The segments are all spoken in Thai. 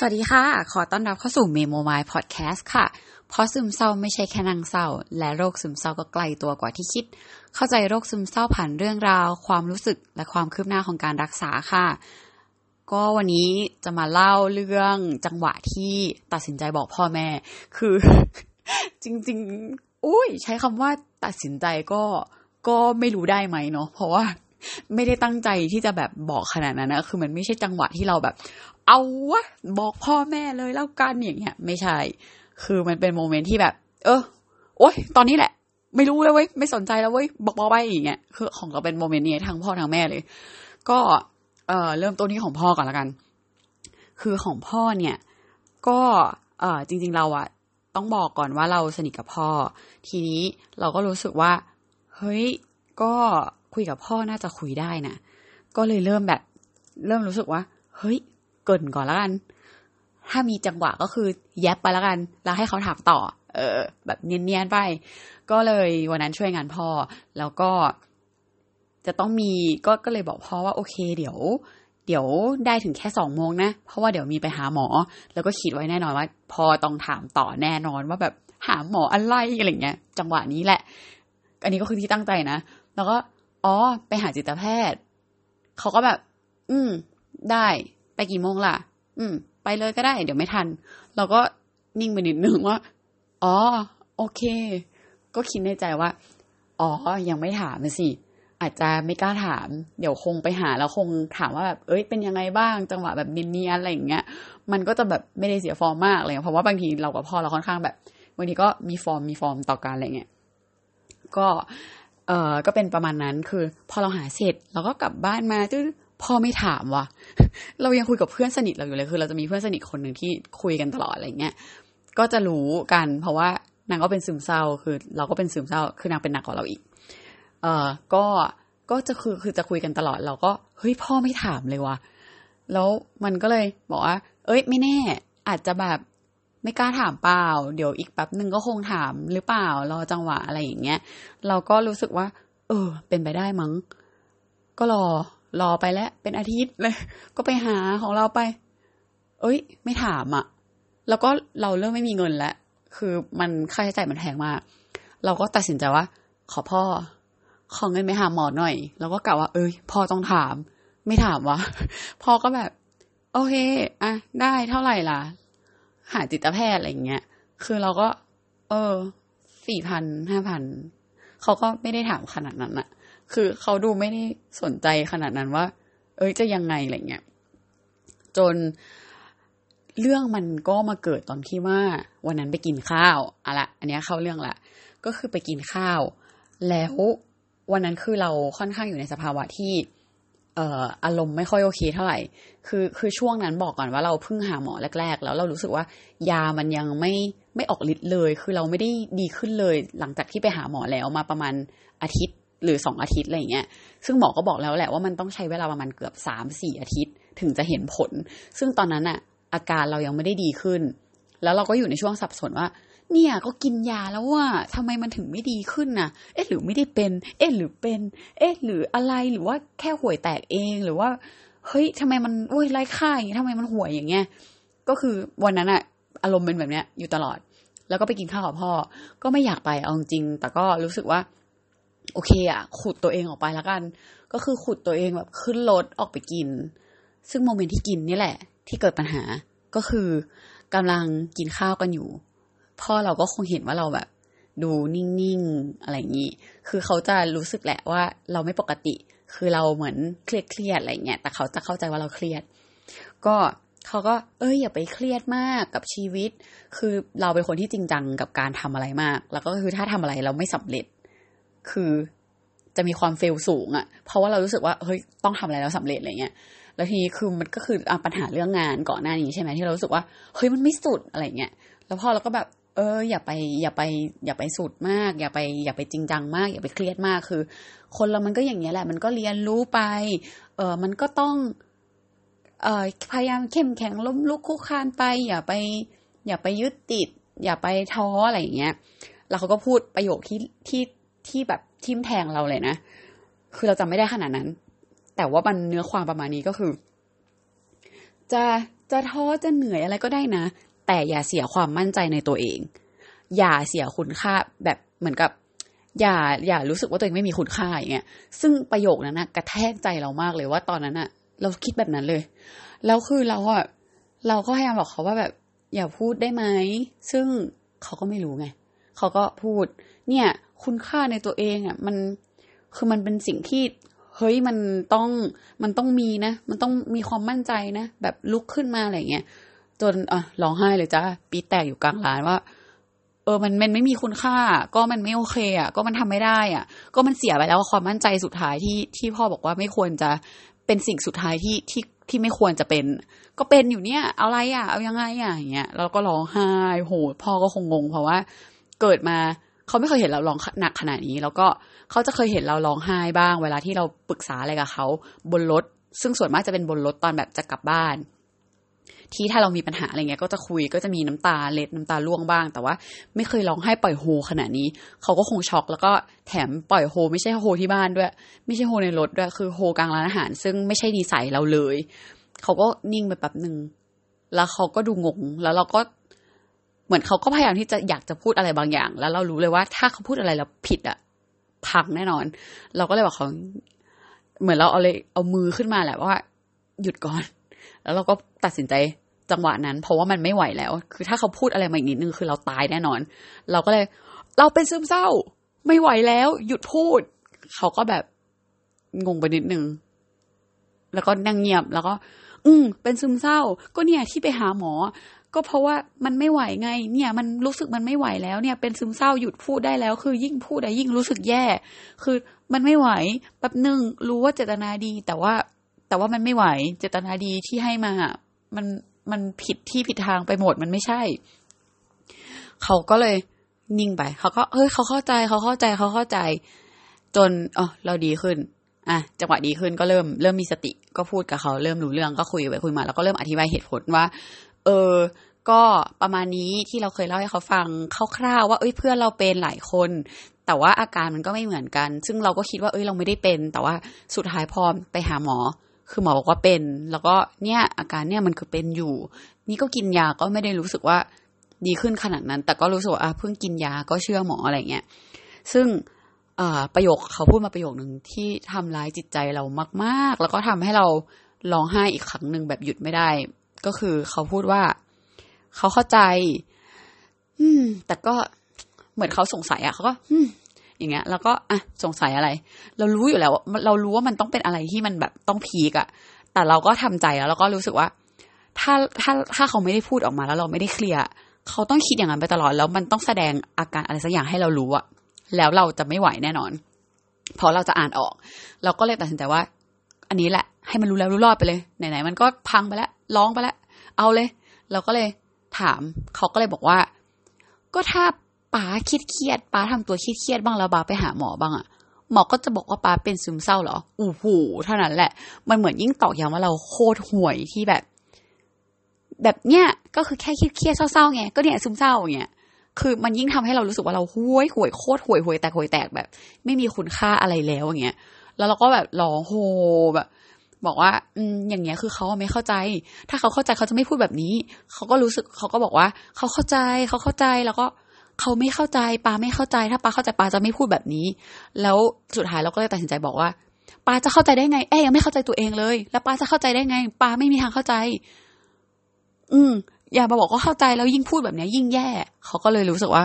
สวัสดีค่ะ ขอต้อนรับเข้าสู่เมโมไมายพอดแคสต์ค่ะ เพราะซึมเศร้าไม่ใช่แค่นางเศร้า และโรคซึมเศร้าก็ไกลตัวกว่าที่คิด เข้าใจโรคซึมเศร้าผ่านเรื่องราว ความรู้สึกและความคืบหน้าของการรักษาค่ะ ก็วันนี้จะมาเล่าเรื่องจังหวะที่ตัดสินใจบอกพ่อแม่ คือ จริง ๆ อุ้ยใช้คำว่าตัดสินใจก็ก็ไม่รู้ได้ไหมเนาะเพราะว่า ไม่ได้ตั้งใจที่จะแบบบอกขนาดนั้นนะคือมันไม่ใช่จังหวะที่เราแบบ เอาวะบอกพ่อแม่เลยแล้วกันอย่างเงี้ย ไม่ใช่ คือมันเป็น moment ที่แบบ เออโอ๊ยตอนนี้แหละ ไม่รู้แล้วเว้ยไม่สนใจแล้วเว้ยบอกบอกไปอย่างเงี้ยคือของเราเป็น moment นี้ทั้งพ่อทั้งแม่เลย ก็เอ่อเริ่มต้นที่ของพ่อก่อนละกัน คือของพ่อเนี่ย ก็เอ่อจริง ๆเราอะต้องบอกก่อนว่าเราสนิทกับพ่อ ทีนี้เราก็รู้สึกว่า เฮ้ยก็ คุยกับพ่อน่าจะคุยได้นะก็เลยเริ่มแบบ เริ่มรู้สึกว่า เฮ้ย เกินก่อนแล้วกัน ถ้ามีจังหวะก็คือแยบไปแล้วกัน แล้วให้เขาถามต่อ เออ แบบเนียนๆไป ก็เลยวันนั้นช่วยงานพ่อ แล้วก็ จะต้องมีก็ก็เลยบอกพ่อว่าโอเค เดี๋ยว เดี๋ยวได้ถึงแค่สองโมงนะ เพราะว่าเดี๋ยวมีไปหาหมอ แล้วก็คิดไว้แน่นอนว่า พอต้องถามต่อแน่นอนว่าแบบหาหมออะไรอะไรเงี้ย จังหวะนี้แหละ อันนี้ก็คือที่ตั้งใจนะ แล้วก็ อ๋อ ไปหาจิตแพทย์ เขาก็แบบ อืม ได้ ไปกี่โมงล่ะ อืม ไปเลยก็ได้ เดี๋ยวไม่ทัน เราก็นิ่งไปนิดนึงว่า อ๋อ โอเค ก็คิดในใจว่า อ๋อ ยังไม่ถามสิ อาจจะไม่กล้าถาม เดี๋ยวคงไปหาแล้วคงถามว่าแบบ เอ้ย เป็นยังไงบ้าง จังหวะแบบนินๆอะไรอย่างเงี้ย มันก็จะแบบไม่ได้เสียฟอร์มมากเลย เพราะว่าบางทีเรากับพ่อเราค่อนข้างแบบบางทีก็มีฟอร์มมีฟอร์มต่อกันอะไรเงี้ย ก็ เอ่อก็เป็นประมาณนั้นคือ พอเราหาเสร็จเราก็กลับบ้านมาจื้อพ่อไม่ถามว่ะ เรายังคุยกับเพื่อนสนิทเราอยู่เลยคือ เราจะมีเพื่อนสนิทคนหนึ่งที่คุยกันตลอดอะไรเงี้ยก็จะรู้กัน เพราะว่านางก็เป็นซึมเศร้า คือ เราก็เป็นซึมเศร้า คือนางเป็นหนักกว่าเราอีก เอ่อก็ก็จะคือคือจะคุยกันตลอดเราก็เฮ้ยพ่อไม่ถามเลยว่ะแล้วมันก็เลยบอกว่า เอ้ย ไม่แน่ อาจจะแบบ ไม่กล้าถามเปล่า เดี๋ยวอีกแป๊บหนึ่งก็คงถามหรือเปล่ารอจังหวะอะไรอย่างเงี้ย เราก็รู้สึกว่า เออ เป็นไปได้มั้ง ก็รอ รอไปแล้วเป็นอาทิตย์เลย ก็ไปหาของเราไป เอ้ย ไม่ถามอะ่ะ แล้วก็เราเริ่มไม่มีเงินแล้วคือมันค่าใช้จ่ายมันแพงมาก เราก็ตัดสินใจว่า ขอพ่อ ขอเงินไปหาหมอหน่อย แล้วก็กล่าวว่า เอ้ย พ่อต้องถาม ไม่ถามวะพ่อก็แบบ โอเค อะ ได้เท่าไหร่ล่ะ หาจิตแพทย์อะไรอย่างเงี้ย คือเราก็ เออสี่พันห้าพันเขาก็ไม่ได้ถามขนาดนั้นอะคือเขาดูไม่ได้สนใจขนาดนั้นว่า เอ้ยจะยังไงอะไรเงี้ย จนเรื่องมันก็มาเกิดตอนที่ว่าวันนั้นไปกินข้าวอะละ อันนี้เข้าเรื่องละ ก็คือไปกินข้าว แล้ววันนั้นคือเราค่อนข้างอยู่ในสภาวะที่ อ่ออารมณ์ไม่ค่อยโอเคเท่าไหร่ คือคือช่วงนั้นบอกก่อนว่าเราเพิ่งหาหมอแรก ๆ แล้วเรารู้สึกว่ายามันยังไม่ไม่ออกฤทธิ์เลย คือเราไม่ได้ดีขึ้นเลย หลังจากที่ไปหาหมอแล้วมาประมาณอาทิตย์หรือสองอาทิตย์อะไรเงี้ย ซึ่งหมอก็บอกแล้วแหละว่ามันต้องใช้เวลาประมาณเกือบสามสี่อาทิตย์ถึงจะเห็นผล ซึ่งตอนนั้นอะอาการเรายังไม่ได้ดีขึ้น แล้วเราก็อยู่ในช่วงสับสนว่า เนี่ยก็กินยาแล้วว่าทำไมมันถึงไม่ดีขึ้นน่ะ เอ๊ะหรือไม่ได้เป็น เอ๊ะหรือเป็น เอ๊ะหรืออะไรหรือว่าแค่ห่วยแตกเองหรือว่าเฮ้ยทำไมมันโอ้ยไร้ค่าอย่างนี้ทำไมมันห่วยอย่างเงี้ยก็คือวันนั้นอะอารมณ์เป็นแบบเนี้ยอยู่ตลอด แล้วก็ไปกินข้าวกับพ่อ ก็ไม่อยากไปเอาจริงแต่ก็รู้สึกว่า โอเคอะขุดตัวเองออกไปแล้วกัน ก็คือขุดตัวเองแบบขึ้นรถออกไปกิน ซึ่งโมเมนต์ที่กินนี่แหละ ที่เกิดปัญหาก็คือกำลังกินข้าวกันอยู่ พ่อเราก็คงเห็นว่าเราแบบ ดูนิ่งๆอะไรอย่างนี้คือเขาจะรู้สึกแหละว่าเราไม่ปกติ คือเราเหมือนเครียดเครียดอะไรเงี้ยแต่เขาจะเข้าใจว่าเราเครียด ก็เขาก็ เอ้ยอย่าไปเครียดมากกับชีวิต คือเราเป็นคนที่จริงจังกับการทำอะไรมาก แล้วก็คือถ้าทำอะไรเราไม่สำเร็จ คือจะมีความเฟลสูงอะ่ะ เพราะว่าเรารู้สึกว่า เฮ้ย ต้องทำอะไรแล้วสำเร็จอะไรเงี้ย แล้วทีนี้คือมันก็คืออปัญหาเรื่องงานก่อนหน้านี้ใช่ไหมที่เรารู้สึกว่า เฮ้ย มันไม่สุดอะไรเงี้ย แล้วพอเราก็แบบ เออ อย่าไป อย่าไป อย่าไปสุดมาก อย่าไป อย่าไปจริงจังมาก อย่าไปเครียดมากคือ คนเรามันก็อย่างเงี้ยแหละ มันก็เรียนรู้ไป เออมันก็ต้อง เออพยายามเข้มแข็งล้มลุกคุกคานไป อย่าไป อย่าไปยึดติด อย่าไปท้ออะไรอย่างเงี้ย แล้วเขาก็พูดประโยคที่ที่ที่แบบทิมแทงเราเลยนะ คือเราจำไม่ได้ขนาดนั้น แต่ว่ามันเนื้อความประมาณนี้ก็คือ จะจะท้อจะเหนื่อยอะไรก็ได้นะ แต่อย่าเสียความมั่นใจในตัวเอง อย่าเสียคุณค่าแบบเหมือนกับ อย่าอย่ารู้สึกว่าตัวเองไม่มีคุณค่าอย่างเงี้ยซึ่งประโยคนั้นนะกระแทกใจเรามากเลยว่าตอนนั้นอะเราคิดแบบนั้นเลยแล้วคือเราอะเราก็พยายามบอกเขาว่าแบบ อย่าพูดได้ไหมซึ่งเขาก็ไม่รู้ไงเขาก็พูด เนี่ย คุณค่าในตัวเองอะมันคือมันเป็นสิ่งที่เฮ้ยมันต้องมันต้องมีนะ มันต้องมีความมั่นใจนะ แบบลุกขึ้นมาอะไรเงี้ย จนอะร้องไห้เลยจ้าปีแตกอยู่กลางร้านว่า เออมันมันไม่มีคุณค่า ก็มันไม่โอเคอะ ก็มันทำไม่ได้อะ ก็มันเสียไปแล้วความมั่นใจสุดท้ายที่ที่พ่อบอกว่าไม่ควรจะเป็นสิ่งสุดท้ายที่ที่ที่ไม่ควรจะเป็น ก็เป็นอยู่เนี่ยเอะไรอะ เอายังไงอะอย่างเงี้ยเราก็ร้องไห้โหพ่อก็คงงง เพราะว่าเกิดมาเขาไม่เคยเห็นเราร้องหนักขนาดนี้ แล้วก็เขาจะเคยเห็นเราร้องไห้บ้าง เวลาที่เราปรึกษาอะไรกับเขาบนรถซึ่งส่วนมากจะเป็นบนรถตอนแบบจะกลับบ้าน ที่ถ้าเรามีปัญหาอะไรเงี้ยก็จะคุยก็จะมีน้ำตาเล็ดน้ำตาล่วงบ้าง แต่ว่าไม่เคยร้องไห้ปล่อยโฮขนาดนี้ เขาก็คงช็อก แล้วก็แถมปล่อยโฮ ไม่ใช่โฮที่บ้านด้วย ไม่ใช่โฮในรถด้วยคือโฮกลางร้านอาหาร ซึ่งไม่ใช่ดีไซน์เราเลย เขาก็นิ่งไปแป๊บหนึ่งแล้วเขาก็ดูงงแล้วเราก็เหมือนเขาก็พยายามที่จะอยากจะพูดอะไรบางอย่าง แล้วเรารู้เลยว่าถ้าเขาพูดอะไรแล้วผิดอะพังแน่นอน เราก็เลยบอกเขาเหมือนเราเอาเลยเอามือขึ้นมาแหละว่า หยุดก่อน แล้วเราก็ตัดสินใจจังหวะนั้น เพราะว่ามันไม่ไหวแล้ว คือถ้าเขาพูดอะไรมาอีกนิดนึงคือเราตายแน่นอน เราก็เลย เราเป็นซึมเศร้า ไม่ไหวแล้ว หยุดพูด เขาก็แบบงงไปนิดนึง แล้วก็นั่งเงียบแล้วก็ อืมเป็นซึมเศร้า ก็เนี่ยที่ไปหาหมอ ก็เพราะว่ามันไม่ไหวไง เนี่ย มันรู้สึกมันไม่ไหวแล้วเนี่ย เป็นซึมเศร้าหยุดพูดได้แล้ว คือยิ่งพูดได้ยิ่งรู้สึกแย่ คือมันไม่ไหวแป๊บหนึ่งรู้ว่าเจตนาดี แต่ว่า แต่ว่ามันไม่ไหว เจตนาดีที่ให้มามันมันผิดที่ผิดทางไปหมดมันไม่ใช่ เขาก็เลยนิ่งไป เขาก็เฮ้ยเขาเข้าใจเขาเข้าใจเขาเข้าใจ จนอ๋อเราดีขึ้นอะจังหวะดีขึ้นก็เริ่มเริ่มมีสติก็พูดกับเขาเริ่มรู้เรื่องก็คุยไปคุยมา แล้วก็เริ่มอธิบายเหตุผลว่า เออ ก็ประมาณนี้ที่เราเคยเล่าให้เขาฟังคร่าวๆว่าเอ้ยเพื่อนเราเป็นหลายคน แต่ว่าอาการมันก็ไม่เหมือนกัน ซึ่งเราก็คิดว่าเอ้ยเราไม่ได้เป็น แต่ว่าสุดท้ายพอไปหาหมอ คือหมอบอกว่าเป็น แล้วก็เนี่ยอาการเนี่ยมันคือเป็นอยู่ นี่ก็กินยาก็ไม่ได้รู้สึกว่าดีขึ้นขนาดนั้น แต่ก็รู้สึกว่าเพิ่งกินยาก็เชื่อหมออะไรเงี้ย ซึ่งประโยคเขาพูดมาประโยคหนึ่งที่ทำร้ายจิตใจเรามาก ๆ แล้วก็ทำให้เราร้องไห้อีกครั้งหนึ่งแบบหยุดไม่ได้ ก็คือเขาพูดว่า เขาเข้าใจ อืม แต่ก็เหมือนเขาสงสัยอะเขาก็ อย่างเงี้ย แล้วก็อะสงสัยอะไร เรารู้อยู่แล้ว เรารู้ว่ามันต้องเป็นอะไรที่มันแบบต้องพีกอะแต่เราก็ทำใจแล้วเราก็รู้สึกว่า ถ้าถ้าถ้าเขาไม่ได้พูดออกมาแล้วเราไม่ได้เคลียร์เขาต้องคิดอย่างนั้นไปตลอดแล้วมันต้องแสดงอาการอะไรสักอย่างให้เรารู้อะแล้วเราจะไม่ไหวแน่นอนพราะเราจะอ่านออก เราก็เลยตัดสินใจว่า อันนี้แหละ ให้มันรู้แล้วรู้รอดไปเลยไหนๆมันก็พังไปแล้วร้องไปแล้วเอาเลย เราก็เลยถามเขาก็เลยบอกว่า ก็ถ้า ป้าคิดเครียดป้าทำตัวคิดเครียดบ้างแล้วป้าไปหาหมอบ้างอะหมอก็จะบอกว่าป้าเป็นซึมเศร้าเหรออู้หูเท่านั้นแหละ มันเหมือนยิ่งตอกย้ำว่าเราโคตรห่วยที่แบบ แบบเนี้ยก็คือแค่คิดเครียดเศร้าๆไงก็เนี่ยซึมเศร้าอย่างเงี้ยคือมันยิ่งทำให้เรารู้สึกว่าเราห่วยห่วยโคตรห่วยห่วยแตกห่วยแตกแบบ ไม่มีคุณค่าอะไรแล้วอย่างเงี้ย แล้วเราก็แบบร้องโฮแบบ บอกว่า อืมอย่างเงี้ยคือเขาไม่เข้าใจ ถ้าเขาเข้าใจเขาจะไม่พูดแบบนี้ เขาก็รู้สึกเขาก็บอกว่า เขาเข้าใจเขาเข้าใจแล้วก็ เขาไม่เข้าใจปาไม่เข้าใจถ้าปาเข้าใจปาจะไม่พูดแบบนี้ แล้วสุดท้ายเราก็เลยตัดสินใจบอกว่าปาจะเข้าใจได้ไง เอ้ยังไม่เข้าใจตัวเองเลย แล้วปาจะเข้าใจได้ไงปาไม่มีทางเข้าใจ อืมอย่ามาบอกว่าเข้าใจแล้วยิ่งพูดแบบนี้ยิ่งแย่ เขาก็เลยรู้สึกว่า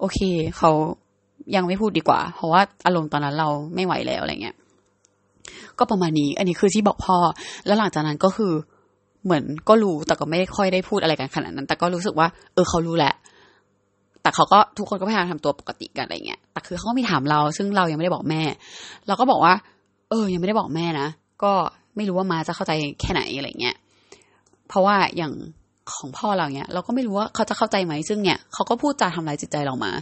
โอเค เขายังไม่พูดดีกว่า เพราะว่าอารมณ์ตอนนั้นเราไม่ไหวแล้วอะไรเงี้ยก็ประมาณนี้ อันนี้คือที่บอกพ่อ แล้วหลังจากนั้นก็คือ เหมือนก็รู้แต่ก็ไม่ได้ค่อยได้พูดอะไรกันขนาดนั้น แต่ก็รู้สึกว่า เออเขารู้แหละ แต่เขาก็ทุกคนก็พยายามทำตัวปกติกันอะไรเงี้ยแต่คือเขาก็มีถามเรา ซึ่งเรายังไม่ได้บอกแม่ เราก็บอกว่า เออ ยังไม่ได้บอกแม่นะก็ไม่รู้ว่ามาจะเข้าใจแค่ไหนอะไรเงี้ยเพราะว่าอย่างของพ่อเราเนี้ย เราก็ไม่รู้ว่าเขาจะเข้าใจไหมซึ่งเนี่ยเขาก็พูดจาทำร้ายจิตใจเรามา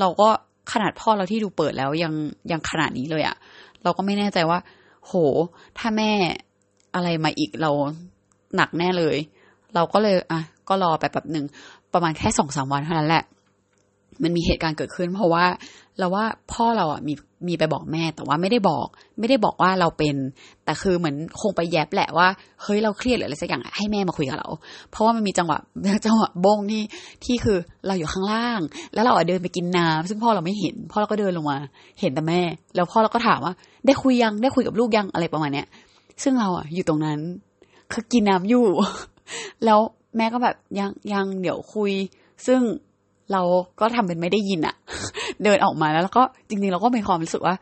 เราก็ขนาดพ่อเราที่ดูเปิดแล้วยังยังขนาดนี้เลยอะเราก็ไม่แน่ใจว่า โห ถ้าแม่อะไรมาอีกเราหนักแน่เลย เราก็เลยอะก็รอไปแบบหนึ่งประมาณแค่สองสามวันเท่านั้นแหละ มันมีเหตุการณ์เกิดขึ้น เพราะว่าเราว่าพ่อเราอะมีมีไปบอกแม่แต่ว่าไม่ได้บอก ไม่ได้บอกว่าเราเป็น แต่คือเหมือนคงไปแยบแหละว่าเฮ้ยเราเครียดหรืออะไรสักอย่างให้แม่มาคุยกับเรา เพราะว่ามันมีจังหวะจังหวะบงที่ที่คือเราอยู่ข้างล่าง แล้วเราเดินไปกินน้ำซึ่งพ่อเราไม่เห็น พ่อเราก็เดินลงมาเห็นแต่แม่ แล้วพ่อเราก็ถามว่า ได้คุยยังได้คุยกับลูกยังอะไรประมาณเนี้ย ซึ่งเราอะอยู่ตรงนั้น คือกินน้ำอยู่ แล้วแม่ก็แบบยังยังเดี๋ยวคุย ซึ่ง เราก็ทำเป็นไม่ได้ยินอะเดินออกมาแล้วแล้วก็จริงๆเราก็มีความรู้สึกว่า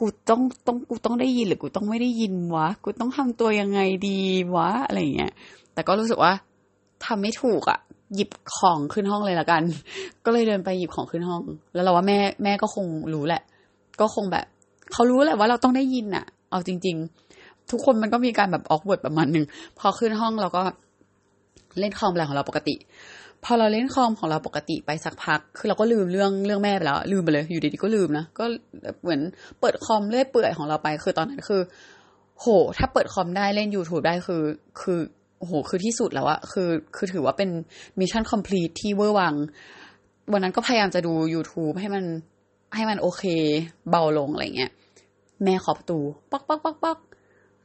กูต้องต้องกูต้องได้ยินหรือกูต้องไม่ได้ยินวะ กูต้องทำตัวยังไงดีวะอะไรเงี้ย แต่ก็รู้สึกว่าทำไม่ถูกอะหยิบของขึ้นห้องเลยละกัน ก็เลยเดินไปหยิบของขึ้นห้อง แล้วเราว่าแม่แม่ก็คงรู้แหละ ก็คงแบบเขารู้แหละว่าเราต้องได้ยินอะเอาจริง ๆ ทุกคนมันก็มีการแบบออกเวิร์ดประมาณหนึ่งพอขึ้นห้องเราก็ เล่นคอมอะไรของเราปกติ พอเราเล่นคอมของเราปกติไปสักพัก คือเราก็ลืมเรื่องเรื่องแม่ไปแล้ว ลืมไปเลย อยู่ดีๆก็ลืมนะ ก็เหมือนเปิดคอมเลื่อยเปื่อยของเราไป คือตอนนั้นคือ โห ถ้าเปิดคอมได้เล่น YouTube ได้คือ คือโห คือที่สุดแล้วอะคือ คือถือว่าเป็น mission complete ที่เวอร์วัง วันนั้นก็พยายามจะดู YouTube ให้มัน ให้มันโอเค เบาลงอะไรเงี้ย แม่เคาะประตู ปักปักปักปัก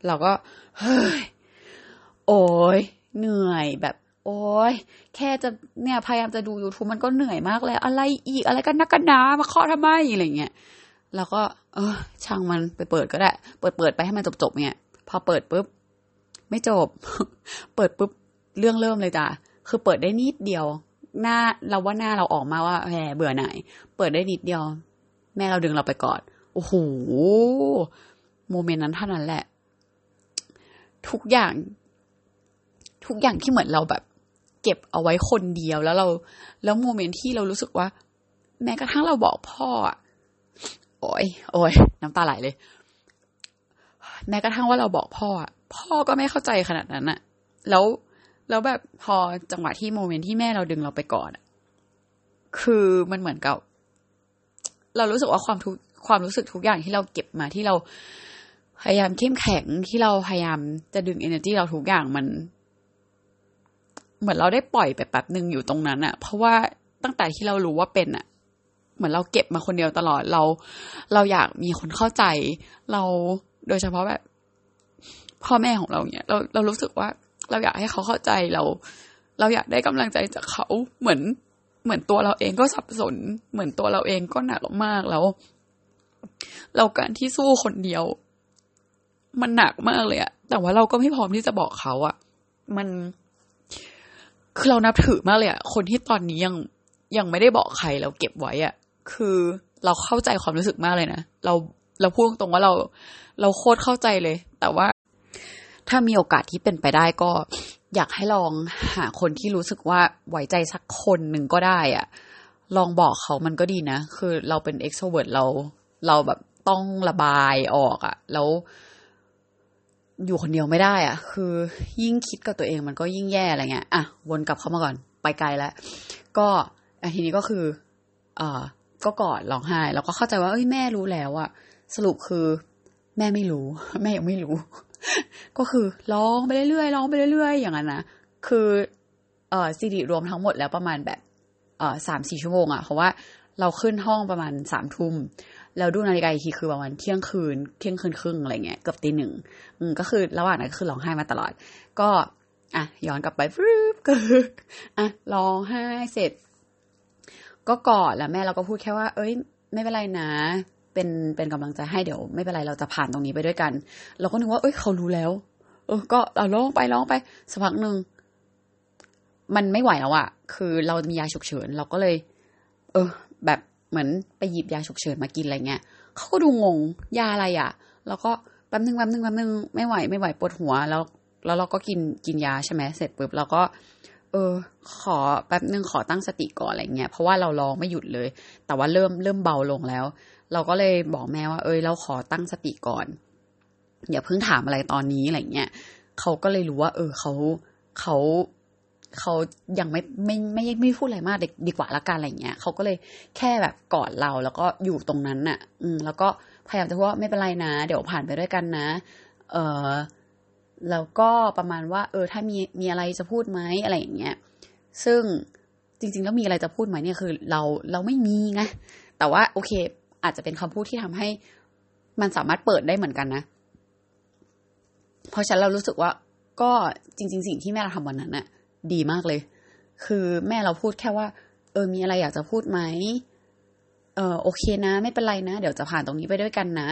เราก็ เฮ้ย โอ้ย เหนื่อยแบบ โอ้ยแค่จะเนี่ยพยายามจะดู YouTube มันก็เหนื่อยมากแล้ว อะไรอีกอะไรกันนักกันนามาเคาะทำไมอะไรเงี้ยแล้วก็ เออ ช่างมันไปเปิดก็ได้ เปิดเปิดไปให้มันจบจบเนี่ยพอเปิดปุ๊บไม่จบ เปิดปุ๊บเรื่องเริ่มเลยจ้ะคือเปิดได้นิดเดียว หน้าเราว่าหน้าเราออกมาว่าแหมเบื่อหน่ายเปิดได้นิดเดียว แม่เราดึงเราไปกอดโอ้โหโมเมนต์นั้นเท่านั้นแหละ ทุกอย่าง ทุกอย่างที่เหมือนเราแบบ เก็บเอาไว้คนเดียวแล้วเรา แล้วโมเมนต์ที่เรารู้สึกว่า แม้กระทั่งเราบอกพ่ออะโอ้ยโอ้ยน้ำตาไหลเลย แม้กระทั่งว่าเราบอกพ่ออะพ่อก็ไม่เข้าใจขนาดนั้นอะแล้วแล้วแบบพอจังหวะที่โมเมนต์ที่แม่เราดึงเราไปก่อนอะคือมันเหมือนกับ เรารู้สึกว่าความทุกความรู้สึกทุกอย่างที่เราเก็บมาที่เราพยายามเข้มแข็งที่เราพยายามจะดึง energy เราทุกอย่างมัน เหมือนเราได้ปล่อยไปแป๊บหนึ่งอยู่ตรงนั้นอะเพราะว่าตั้งแต่ที่เรารู้ว่าเป็นอะเหมือนเราเก็บมาคนเดียวตลอดเรา เราอยากมีคนเข้าใจ เราโดยเฉพาะแบบ พ่อแม่ของเราเนี่ยเราเรารู้สึกว่า เราอยากให้เขาเข้าใจเรา เราอยากได้กำลังใจจากเขาเหมือนเหมือนตัวเราเองก็สับสน เหมือนตัวเราเองก็หนักมากแล้วเราการที่สู้คนเดียว มันหนักมากเลยอะแต่ว่าเราก็ไม่พร้อมที่จะบอกเขาอะมัน คือเรานับถือมากเลยอะคนที่ตอนนี้ยังยังไม่ได้บอกใครเราเก็บไว้อะคือเราเข้าใจความรู้สึกมากเลยนะเราเราพูดตรงว่าเรา เราโคตรเข้าใจเลย แต่ว่า ถ้ามีโอกาสที่เป็นไปได้ก็ อยากให้ลองหาคนที่รู้สึกว่าไว้ใจสักคนหนึ่งก็ได้อะลองบอกเขามันก็ดีนะ คือเราเป็น extrovert เรา เราแบบต้องระบายออกอะแล้ว อยู่คนเดียวไม่ได้อะคือ ยิ่งคิดกับตัวเองมันก็ยิ่งแย่อะไรเงี้ยอะวนกลับเข้ามาก่อนไปไกลแล้ว ก็อทีนี้ก็คือเอ่อก็กอดร้องไห้แล้วก็เข้าใจว่าเอ้ยแม่รู้แล้วอะสรุปคือ แม่ไม่รู้ แม่ยังไม่รู้ ก็คือร้องไปเรื่อยๆร้องไปเรื่อยๆอย่างนั้นนะคือเอ่อซีดีรวมทั้งหมดแล้วประมาณแบบเอ่อสามสี่ชั่วโมงอะเพราะว่า เราขึ้นห้องประมาณสามทุ่มแล้วดูนาฬิกาอีกทีคือประมาณเที่ยงคืน เที่ยงคืนครึ่งอะไรเงี้ยเกือบตีหนึ่งอืมก็คือระหว่างนั้นก็คือร้องไห้มาตลอด ก็อะย้อนกลับไปฟรึบก็คืออะร้องไห้เสร็จ ก็กอดแล้วแม่เราก็พูดแค่ว่า เอ้ย ไม่เป็นไรนะเป็นเป็นกำลังใจให้เดี๋ยว ไม่เป็นไรเราจะผ่านตรงนี้ไปด้วยกัน เราก็นึกว่าเอ้ยเขารู้แล้ว เออ ก็เราร้องไปร้องไปสักพักหนึ่งมันไม่ไหวแล้วอะคือเรามียาฉุกเฉิน เราก็เลย เออ แบบเหมือนไปหยิบยาฉุกเฉินมากินอะไรเงี้ยเขาก็ดูงงยาอะไรอะ แล้วก็แป๊บนึงแป๊บนึงแป๊บนึงไม่ไหวไม่ไหวปวดหัวแล้ว แล้วเราก็กินกินยาใช่ไหมเสร็จปุ๊บเราก็ เออ ขอแป๊บนึงขอตั้งสติก่อนอะไรเงี้ยเพราะว่าเราร้องไม่หยุดเลย แต่ว่าเริ่มเริ่มเบาลงแล้ว เราก็เลยบอกแม่ว่า เอ้ยเราขอตั้งสติก่อนอย่าเพิ่งถามอะไรตอนนี้อะไรเงี้ยเขาก็เลยรู้ว่า เออเขาเขา เขายังไม่ไม่ไม่ไม่พูดอะไรมากดีกว่าละกันอะไรเงี้ยเขาก็เลยแค่แบบกอดเราแล้วก็อยู่ตรงนั้นน่ะ อืม แล้วก็พยายามจะพูดว่าไม่เป็นไรนะ เดี๋ยวผ่านไปด้วยกันนะ เออแล้วก็ประมาณว่า เออ ถ้ามีมีอะไรจะพูดไหมอะไรอย่างเงี้ย ซึ่งจจริง ๆ แล้วมีอะไรจะพูดไหมเนี่ยคือ เราเราไม่มีไงแต่ว่าโอเค อาจจะเป็นคำพูดที่ทำให้มันสามารถเปิดได้เหมือนกันนะ เพราะฉะนั้นเรารู้สึกว่าก็จริง ๆ สิ่งที่แม่เราทำวันนั้นน่ะ ดีมากเลย คือแม่เราพูดแค่ว่า เออมีอะไรอยากจะพูดไหมเออโอเคนะ ไม่เป็นไรนะ เดี๋ยวจะผ่านตรงนี้ไปด้วยกันนะ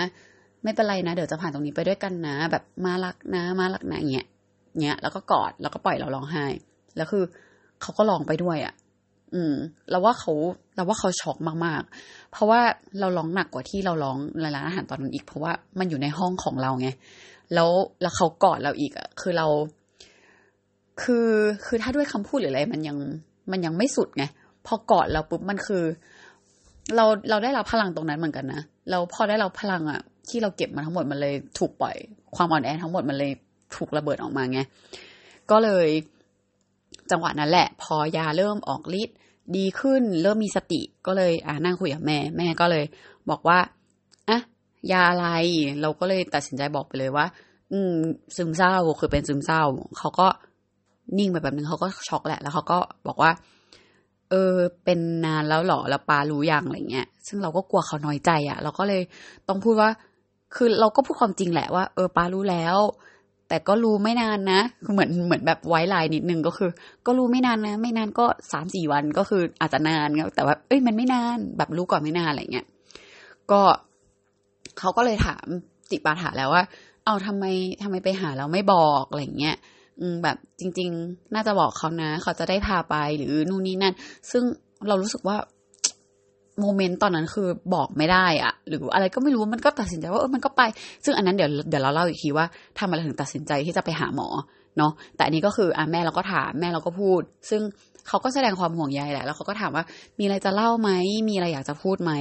ไม่เป็นไรนะ เดี๋ยวจะผ่านตรงนี้ไปด้วยกันนะ แบบมารักนะ มารักนะเงี้ยเงี้ย แล้วก็กอดแล้วก็ปล่อยเราร้องไห้ แล้วคือเขาก็ร้องไปด้วยอะ่ะ อืมเราว่าเขาเราว่าเขาช็อกมากๆ เพราะว่าเราร้องหนักกว่าที่เราร้องในร้านอาหารตอนนั้นอีก เพราะว่ามันอยู่ในห้องของเราไงแล้วแล้วเขากอดเราอีกอะ่ะ คือเรา คือคือถ้าด้วยคำพูดหรืออะไรมันยังมันยังไม่สุดไงพอกอดเราปุ๊บมันคือ เราเราได้รับพลังตรงนั้นเหมือนกันนะเราพอได้รับพลังอะที่เราเก็บมาทั้งหมดมันเลยถูกปล่อย ความอ่อนแอทั้งหมดมันเลยถูกระเบิดออกมาไงก็เลย จังหวะนั้นแหละ พอยาเริ่มออกฤทธิ์ดีขึ้น เริ่มมีสติ ก็เลยอ่านั่งคุยกับแม่ แม่ก็เลย บอกว่าอะยาอะไร เราก็เลยตัดสินใจบอกไปเลยว่า อืม ซึมเศร้าคือเป็นซึมเศร้าเขาก็ นิ่งไปแบบนึงเขาก็ช็อกแหละ แล้วเขาก็บอกว่า เออ เป็นนานแล้วหรอแล้วปารู้ยังอะไรเงี้ย ซึ่งเราก็กลัวเขาน้อยใจอะ่ะ เราก็เลยต้องพูดว่า คือเราก็พูดความจริงแหละว่าเออปารู้แล้ว แต่ก็รู้ไม่นานนะ คือเหมือนเหมือนแบบไว้ลายนิดนึงก็คือ ก็รู้ไม่นานนะ ไม่นานก็สามสี่วันก็คืออาจจะนานแต่ว่าเอ้ยมันไม่นานแบบรู้ก่อนไม่นานอะไรเงี้ย ก็เขาก็เลยถามจิปาถาแล้วว่า เอาทำไมทำไมไปหาแล้วไม่บอกอะไรเงี้ย แบบจริง ๆ น่าจะบอกเขานะ เขาจะได้พาไปหรือนู่นนี่นั่น ซึ่งเรารู้สึกว่าโมเมนต์ตอนนั้นคือบอกไม่ได้อะหรืออะไรก็ไม่รู้มันก็ตัดสินใจว่าเออมันก็ไป ซึ่งอันนั้นเดี๋ยวเดี๋ยวเราเล่าอีกทีว่าทำอะไรถึงตัดสินใจที่จะไปหาหมอเนาะแต่อันนี้ก็คืออะแม่เราก็ถามแม่เราก็พูด ซึ่งเขาก็แสดงความห่วงใยแหละแล้วเขาก็ถามว่ามีอะไรจะเล่าไหมมีอะไรอยากจะพูดไหม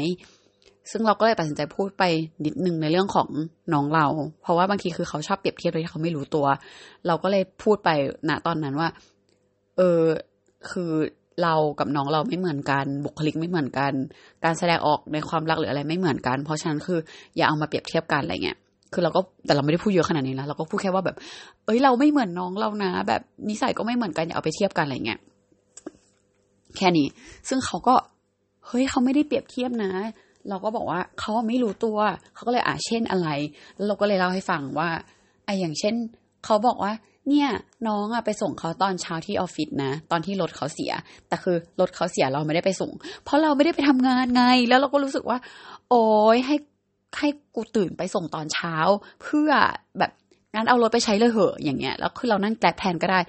ซึ่งเราก็เลยตัดสินใจพูดไปนิดนึงในเรื่องของน้องเรา เพราะว่าบางทีคือเขาชอบเปรียบเทียบโดยที่เขาไม่รู้ตัว เราก็เลยพูดไปณตอนนั้นว่า เออคือเรากับน้องเราไม่เหมือนกัน บุคลิกไม่เหมือนกัน การแสดงออกในความรักหรืออะไรไม่เหมือนกัน เพราะฉะนั้นคืออย่าเอามาเปรียบเทียบกันอะไรเงี้ยคือเราก็แต่เราไม่ได้พูดเยอะขนาดนี้นะเราก็พูดแค่ว่าแบบ เอ้ยเราไม่เหมือนน้องเรานะ แบบนิสัยก็ไม่เหมือนกันอย่าเอาไปเทียบกันอะไรเงี้ยแค่นี้ ซึ่งเขาก็เฮ้ยเขาไม่ได้เปรียบเทียบนะ เราก็บอกว่าเขาไม่รู้ตัว เขาก็เลยอ่าเช่นอะไร แล้วเราก็เลยเล่าให้ฟังว่าไออย่างเช่น เขาบอกว่า เนี่ย น้องอะไปส่งเขาตอนเช้าที่ออฟฟิศนะ ตอนที่รถเขาเสีย แต่คือรถเขาเสียเราไม่ได้ไปส่ง เพราะเราไม่ได้ไปทำงานไง แล้วเราก็รู้สึกว่า โอ้ยให้ให้กูตื่นไปส่งตอนเช้า เพื่อแบบงั้นเอารถไปใช้เลยเหอะอย่างเงี้ยแล้วคือเรานั่งแกลบแทนก็ได้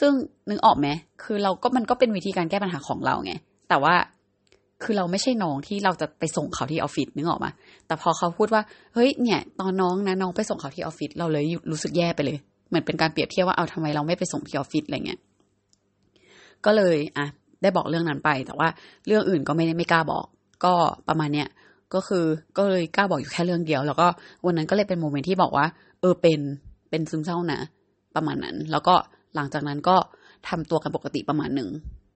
ซึ่งนึกออกไหมคือเราก็มันก็เป็นวิธีการแก้ปัญหาของเราไงแต่ว่า คือเราไม่ใช่น้องที่เราจะไปส่งเขาที่ออฟฟิศนึกออกมาแต่พอเขาพูดว่าเฮ้ยเนี่ย ตอนน้องนะน้องไปส่งเขาที่ออฟฟิศเราเลยรู้สึกแย่ไปเลย เหมือนเป็นการเปรียบเทียบว่าเอาทำไมเราไม่ไปส่งที่ออฟฟิศอะไรเงี้ยก็เลยอะได้บอกเรื่องนั้นไป แต่ว่าเรื่องอื่นก็ไม่ได้ไม่กล้าบอก ก็ประมาณเนี้ยก็คือก็เลยกล้าบอกอยู่แค่เรื่องเดียว แล้วก็วันนั้นก็เลยเป็นโมเมนต์ที่บอกว่า เออเป็นเป็นซึมเศร้านะ ประมาณนั้น แล้วก็หลังจากนั้นก็ทำตัวกันปกติประมาณหนึ่ง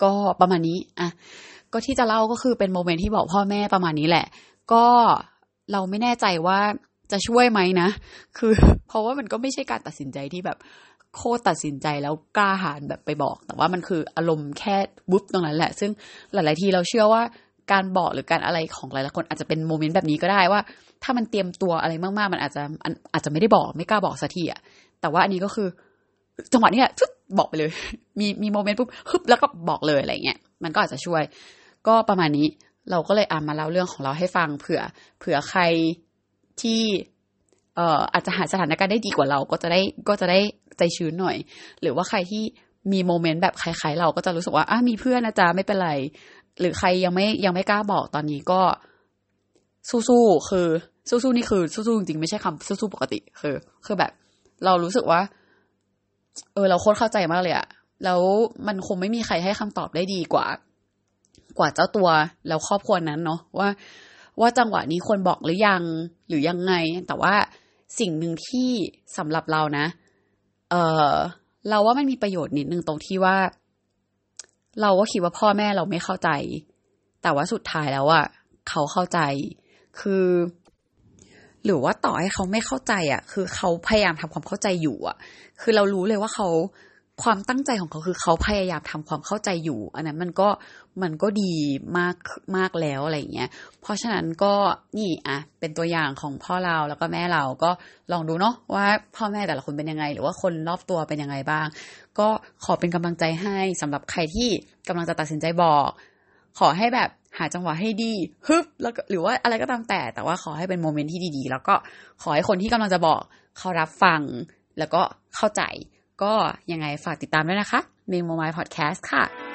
ก็ประมาณนี้อะ ก็ที่จะเล่าก็คือเป็น moment ที่บอกพ่อแม่ประมาณนี้แหละ ก็เราไม่แน่ใจว่าจะช่วยไหมนะ คือ เพราะว่ามันก็ไม่ใช่การตัดสินใจที่แบบโคตรตัดสินใจแล้วกล้าหาญแบบไปบอก แต่ว่ามันคืออารมณ์แค่ปุ๊บตรงนั้นแหละ ซึ่งหลาย ๆ ทีเราเชื่อว่าการบอกหรือการอะไรของหลายๆคนอาจจะเป็น moment แบบนี้ก็ได้ว่า ถ้ามันเตรียมตัวอะไรมาก ๆ มันอาจจะอาจจะไม่ได้บอกไม่กล้าบอกสักทีอะแต่ว่าอันนี้ก็คือ จังหวะนี้แหละบอกไปเลย มีมีโมเมนต์ปุ๊บฮึบแล้วก็บอกเลยอะไรเงี้ยมันก็อาจจะช่วย ก็ประมาณนี้เราก็เลยอ่านมาเล่าเรื่องของเราให้ฟังเผื่อ เผื่อใครที่เอ่ออาจจะหาสถานการณ์ได้ดีกว่าเราก็จะได้ก็จะได้ใจชื้นหน่อย หรือว่าใครที่มีโมเมนต์แบบคล้ายๆ เราก็จะรู้สึกว่าอะมีเพื่อนนะจ๊ะไม่เป็นไร หรือใครยังไม่ยังไม่กล้าบอกตอนนี้ก็สู้ๆคือ สู้ๆนี่คือสู้ๆจริงๆไม่ใช่คำสู้ๆปกติคือ คือแบบ เรารู้สึกว่า เออ เราโคตรเข้าใจมากเลยอะแล้วมันคงไม่มีใครให้คำตอบได้ดีกว่า กว่าเจ้าตัวแล้วครอบครัวนั้นเนาะว่า ว่าจังหวะนี้ควรบอกหรือยังหรือยังไง แต่ว่าสิ่งหนึ่งที่สำหรับเรานะ เออเราว่ามันมีประโยชน์นิดนึงตรงที่ว่า เราก็คิดว่าพ่อแม่เราไม่เข้าใจ แต่ว่าสุดท้ายแล้วอะเขาเข้าใจ คือ หรือว่าต่อให้เขาไม่เข้าใจอะคือเขาพยายามทำความเข้าใจอยู่อะคือเรารู้เลยว่าเขา ความตั้งใจของเขาคือเขาพยายามทำความเข้าใจอยู่ อันนั้นมันก็มันก็ดีมากมากแล้วอะไรอย่างเงี้ย เพราะฉะนั้นก็นี่อะเป็นตัวอย่างของพ่อเราแล้วก็แม่เราก็ลองดูเนาะว่าพ่อแม่แต่ละคนเป็นยังไง หรือว่าคนรอบตัวเป็นยังไงบ้าง ก็ขอเป็นกำลังใจให้สำหรับใครที่กำลังจะตัดสินใจบอก ขอให้แบบหาจังหวะให้ดีฮึบแล้วหรือว่าอะไรก็ตามแต่ แต่ว่าขอให้เป็นโมเมนต์ที่ดีๆ แล้วก็ขอให้คนที่กำลังจะบอกเขารับฟังแล้วก็เข้าใจ ก็ยังไงฝากติดตามด้วยนะคะเมโมมายพอดแคสต์ค่ะ